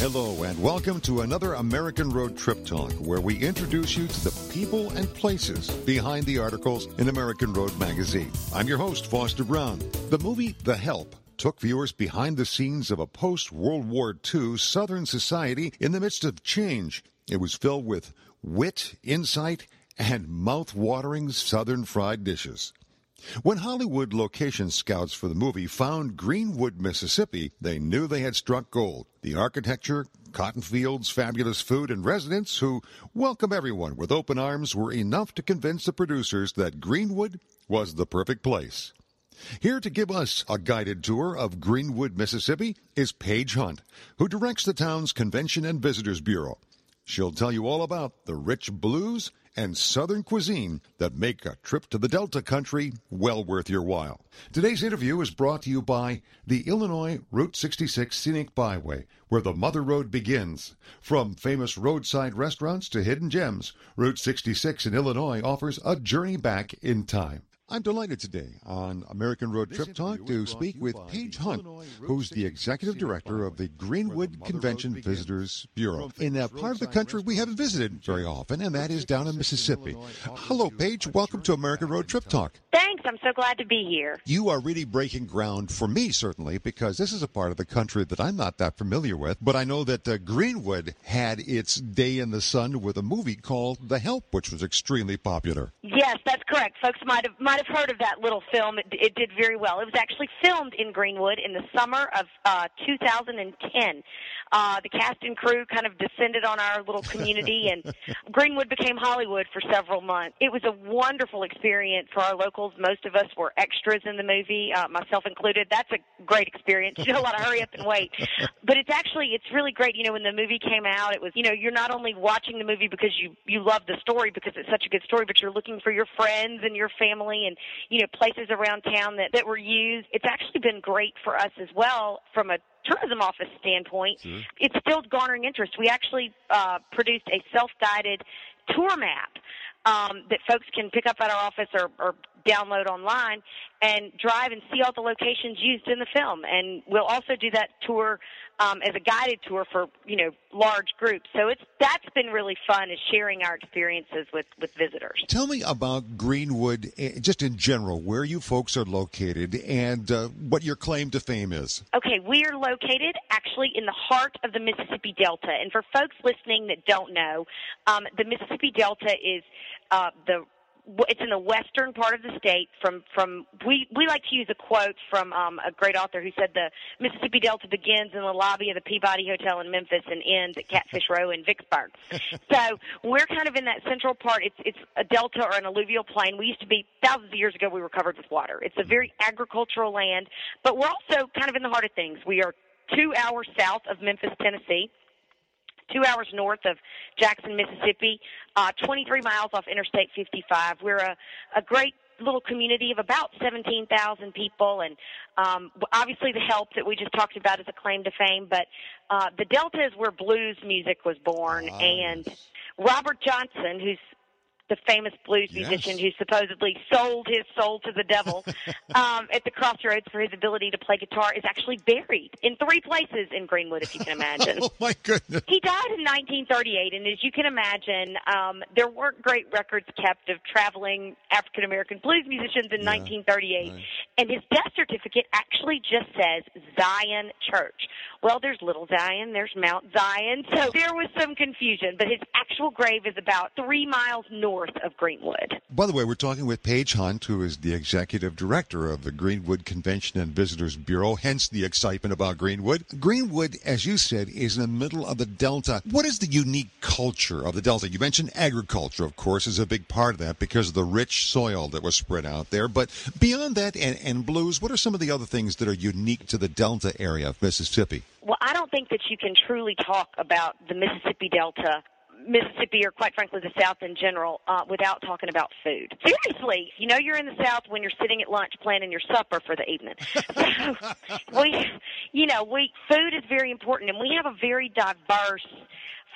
Hello, and welcome to another American Road Trip Talk, where we introduce you to the people and places behind the articles in American Road magazine. I'm your host, Foster Brown. The movie The Help took viewers behind the scenes of a post World War II Southern society in the midst of change. It was filled with wit, insight, and mouth watering Southern fried dishes. When Hollywood location scouts for the movie found Greenwood, Mississippi, they knew they had struck gold. The architecture, cotton fields, fabulous food, and residents who welcome everyone with open arms were enough to convince the producers that Greenwood was the perfect place. Here to give us a guided tour of Greenwood, Mississippi is Paige Hunt, who directs the town's Convention and Visitors Bureau. She'll tell you all about the rich blues and Southern cuisine that make a trip to the Delta country well worth your while. Today's interview is brought to you by the Illinois Route 66 Scenic Byway, where the Mother Road begins. From famous roadside restaurants to hidden gems, Route 66 in Illinois offers a journey back in time. I'm delighted today on American Road Trip Talk to speak with Paige Hunt, who's the executive director of the Greenwood Convention Visitors Bureau. In that part of the country we haven't visited very often, and that is down in Mississippi. Hello, Paige. Welcome to American Road Trip Talk. Thanks. I'm so glad to be here. You are really breaking ground for me, certainly, because this is a part of the country that I'm not that familiar with. But I know that uh, Greenwood had its day in the sun with a movie called The Help, which was extremely popular. Yes, that's correct. Folks might have might have heard of that little film. It, it did very well. It was actually filmed in Greenwood in the summer of uh, 2010. Uh, the cast and crew kind of descended on our little community, and Greenwood became Hollywood for several months. It was a wonderful experience for our locals. Most of us were extras in the movie, uh, myself included. That's a great experience. You know, a lot of hurry up and wait. But it's actually it's really great. You know, when the movie came out, it was you know you're not only watching the movie because you you love the story because it's such a good story, but you're looking for your friends and your family and you know places around town that that were used. It's actually been great for us as well from a tourism office standpoint, sure. it's still garnering interest. We actually uh, produced a self-guided tour map um, that folks can pick up at our office or, or download online and drive and see all the locations used in the film. And we'll also do that tour um, as a guided tour for you know large groups. So it's that's been really fun is sharing our experiences with with visitors. Tell me about Greenwood, eh, just in general, where you folks are located and uh, what your claim to fame is. Okay, we are located actually in the heart of the Mississippi Delta, and for folks listening that don't know, um, the Mississippi Delta is uh, the it's in the western part of the state from from we we like to use a quote from um a great author who said the Mississippi Delta begins in the lobby of the Peabody Hotel in Memphis and ends at Catfish Row in Vicksburg. so we're kind of in that central part. It's it's a delta or an alluvial plain. We used to be thousands of years ago we were covered with water. It's a very agricultural land, but we're also kind of in the heart of things. We are two hours south of Memphis, Tennessee two hours north of Jackson, Mississippi, uh, 23 miles off Interstate 55. We're a, a great little community of about 17,000 people, and um, obviously the help that we just talked about is a claim to fame. But uh, the Delta is where blues music was born, oh, and. Robert Johnson, who's the famous blues yes. musician who supposedly sold his soul to the devil um, at the crossroads for his ability to play guitar, is actually buried in three places in Greenwood, if you can imagine. oh, my goodness. He died in 1938, and as you can imagine, um, there weren't great records kept of traveling African American blues musicians in yeah, 1938. Right. And his death certificate actually just says Zion Church. Well, there's Little Zion, there's Mount Zion, so there was some confusion, but his actual grave is about three miles north north of Greenwood. By the way, we're talking with Paige Hunt, who is the executive director of the Greenwood Convention and Visitors Bureau, hence the excitement about Greenwood. Greenwood, as you said, is in the middle of the Delta. What is the unique culture of the Delta? You mentioned agriculture, of course, is a big part of that because of the rich soil that was spread out there. But beyond that and, and blues, what are some of the other things that are unique to the Delta area of Mississippi? Well, I don't think that you can truly talk about the Mississippi Delta Mississippi or quite frankly the South in general uh, without talking about food. Seriously, you know you're in the South when you're sitting at lunch planning your supper for the evening. so we, you know, we food is very important, and we have a very diverse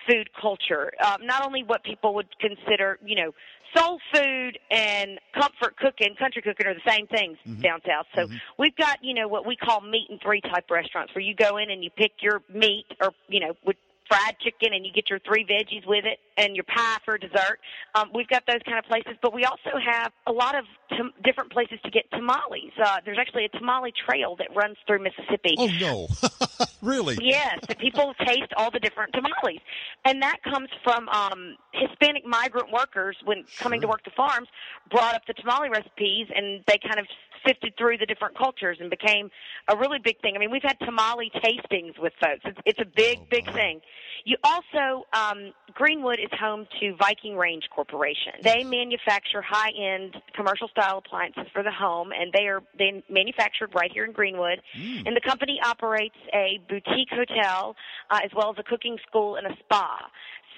food culture. Um, not only what people would consider, you know, soul food and comfort cooking, country cooking are the same things Mm-hmm. down south. So we've got, you know, what we call meat and three type restaurants where you go in and you pick your meat or, you know, with fried chicken and you get your three veggies with it and your pie for dessert. Um, we've got those kind of places, but we also have a lot of tam- different places to get tamales. Uh, there's actually a tamale trail that runs through Mississippi. Oh no, really? Yes, and people taste all the different tamales, and that comes from um, Hispanic migrant workers when coming to work the farms brought up the tamale recipes, and they kind of sifted through the different cultures and became a really big thing. I mean, we've had tamale tastings with folks. It's, it's a big, Oh, big my. thing. You also um, Greenwood is home to Viking Range Corporation. They manufacture high-end commercial-style appliances for the home, and they are they manufactured right here in Greenwood. And the company operates a boutique hotel uh, as well as a cooking school and a spa.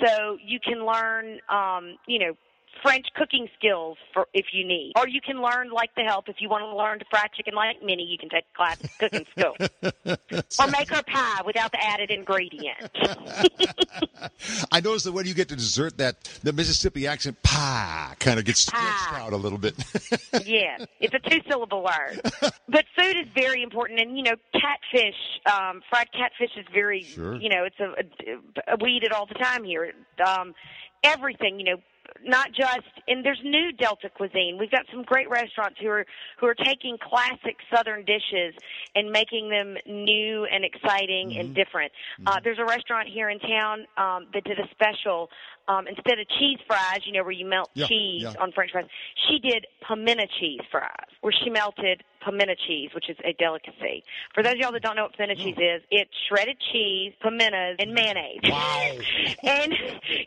So you can learn, um, you know. French cooking skills for if you need, or you can learn like the help if you want to learn to fry chicken like Minny. You can take a class at cooking school, or make her pie without the added ingredient. I noticed that when you get to dessert, that the Mississippi accent "pie" kind of gets stretched out a little bit. yeah, it's a two syllable word. But food is very important, and you know, catfish, um, fried catfish is very, Sure. you know, it's a, a we eat it all the time here. Um, everything, you know, not just and there's new Delta cuisine. We've got some great restaurants who are who are taking classic Southern dishes and making them new and exciting and different. Uh, there's a restaurant here in town um, that did a special. Um, instead of cheese fries, you know, where you melt Yeah, cheese yeah. on French fries, she did pimento cheese fries, where she melted pimento cheese, which is a delicacy. For those of y'all that don't know what pimento cheese is, it's shredded cheese, pimentos, and mayonnaise. Wow. and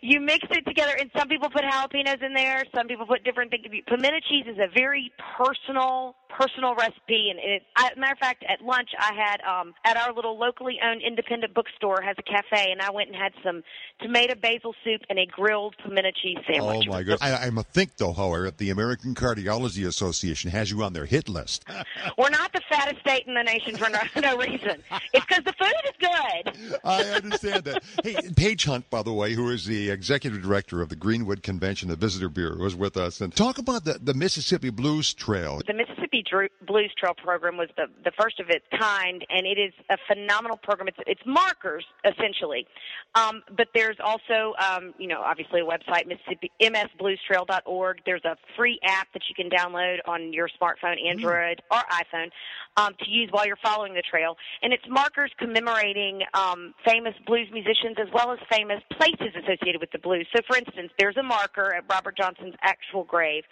you mix it together, and some people put jalapenos in there, some people put different things. Pimento cheese is a very personal, personal recipe, and it, I, matter of fact, at lunch I had um, at our little locally owned independent bookstore has a cafe, and I went and had some tomato basil soup and a grilled pimento cheese sandwich. oh my god! I, I'm a think though, however, that the American Cardiology Association has you on their hit list. We're not the fattest state in the nation for no, no reason. It's because the food is good. I understand that. Hey, Paige Hunt, by the way, who is the executive director of the Greenwood Convention, the Visitor Bureau, was with us, and talk about the the Mississippi Blues Trail. The Mississippi Dru- Blues Trail program was the, the first of its kind, and it is a phenomenal program. It's, it's markers, essentially. Um, but there's also, um, you know, obviously a website, Mississippi, msbluestrail.org. There's a free app that you can download on your smartphone, Android, or iPhone um, to use while you're following the trail. And it's markers commemorating um, famous blues musicians as well as famous places associated with the blues. So, for instance, there's a marker at Robert Johnson's actual grave.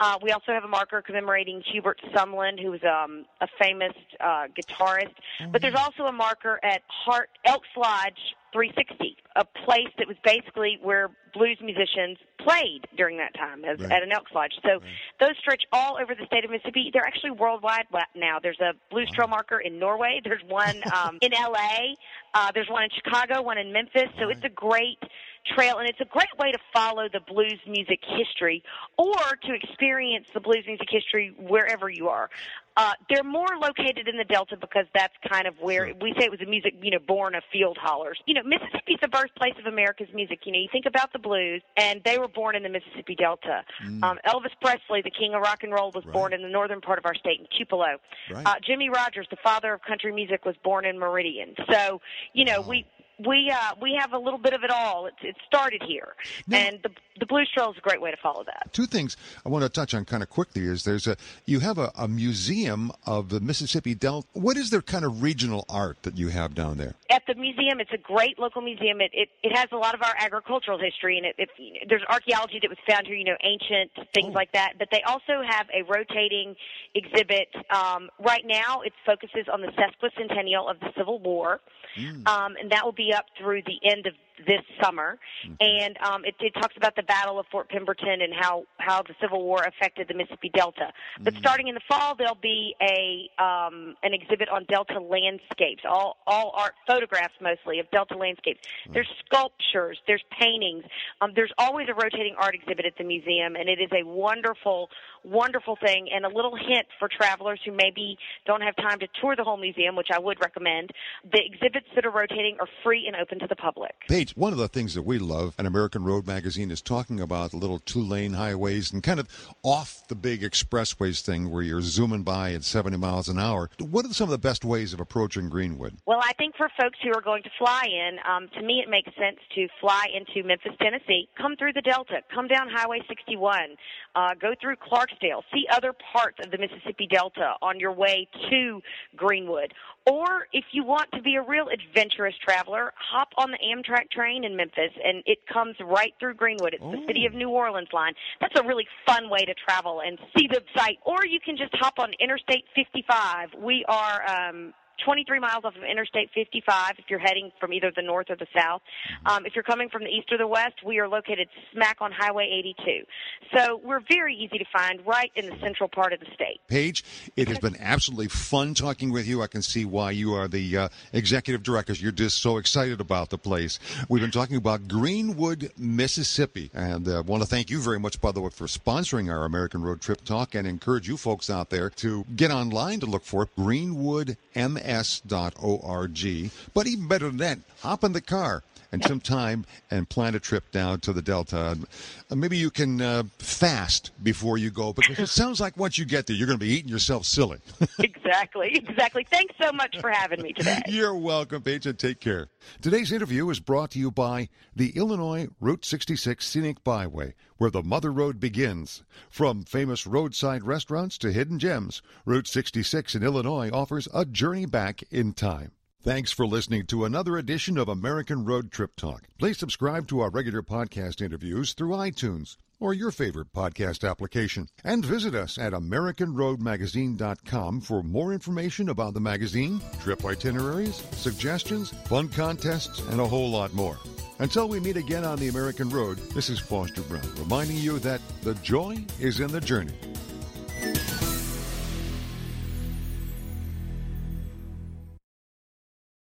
Uh, we also have a marker commemorating Hubert Sumlin, who was um, a famous uh, guitarist. But there's also a marker at Hart Elks Lodge 360, a place that was basically where blues musicians played during that time as, Right. at an Elks Lodge. So those stretch all over the state of Mississippi. They're actually worldwide now. There's a blues trail marker in Norway. There's one um, in L.A. Uh, there's one in Chicago. One in Memphis. So it's a great trail, and it's a great way to follow the blues music history or to experience the blues music history wherever you are. Uh, they're more located in the Delta because that's kind of where we say it was a music, you know, born of field hollers. You know, Mississippi's the birthplace of America's music. You know, you think about the blues, and they were born in the Mississippi Delta. Um, Elvis Presley, the king of rock and roll, was born in the northern part of our state in Tupelo. Right. Uh, Jimmie Rodgers, the father of country music, was born in Meridian. So, you know, we we uh, we have a little bit of it all. It's it started here, and the the Blues Trail is a great way to follow that. Two things I want to touch on kind of quickly is there's a you have a, a museum of the Mississippi Delta. What is their kind of regional art that you have down there? At the museum, it's a great local museum. It it, it has a lot of our agricultural history, and it, it there's archaeology that was found here. You know, ancient things like that. But they also have a rotating exhibit. Um, right now, it focuses on the sesquicentennial of the Civil War, um, and that will be up through the end of this summer. And um, it, it talks about the Battle of Fort Pemberton and how how the Civil War affected the Mississippi Delta. But starting in the fall, there'll be a um, an exhibit on Delta landscapes, all all art photographs mostly of Delta landscapes. There's sculptures, there's paintings. Um, there's always a rotating art exhibit at the museum, and it is a wonderful, wonderful thing. And a little hint for travelers who maybe don't have time to tour the whole museum, which I would recommend: the exhibits that are rotating are free and open to the public. One of the things that we love at American Road Magazine is talking about the little two lane highways and kind of off the big expressways thing where you're zooming by at 70 miles an hour. What are some of the best ways of approaching Greenwood? Well, I think for folks who are going to fly in, um, to me it makes sense to fly into Memphis, Tennessee, come through the Delta, come down Highway 61, uh, go through Clarksdale, see other parts of the Mississippi Delta on your way to Greenwood. Or if you want to be a real adventurous traveler, hop on the Amtrak train in Memphis and it comes right through Greenwood. It's the city of New Orleans line. That's a really fun way to travel and see the site. Or you can just hop on Interstate 55. We are um 23 miles off of Interstate 55 if you're heading from either the north or the south. Mm-hmm. Um, if you're coming from the east or the west, we are located smack on Highway 82. So we're very easy to find right in the central part of the state. Paige, it has been absolutely fun talking with you. I can see why you are the uh, executive director. You're just so excited about the place. We've been talking about Greenwood, Mississippi, and I uh, want to thank you very much, by the way, for sponsoring our American Road Trip Talk and encourage you folks out there to get online to look for it. Greenwood MS ms.org. But even better than that, hop in the car and some time and plan a trip down to the Delta. Uh, maybe you can uh, fast before you go because it sounds like once you get there, you're going to be eating yourself silly. exactly, exactly. Thanks so much for having me today. You're welcome, Paige, and take care. Today's interview is brought to you by the Illinois Route 66 Scenic Byway, where the Mother Road begins. From famous roadside restaurants to hidden gems, Route 66 in Illinois offers a journey back in time. Thanks for listening to another edition of American Road Trip Talk. Please subscribe to our regular podcast interviews through iTunes or your favorite podcast application. And visit us at AmericanRoadMagazine.com for more information about the magazine, trip itineraries, suggestions, fun contests, and a whole lot more. Until we meet again on the American Road, this is Foster Brown reminding you that the joy is in the journey.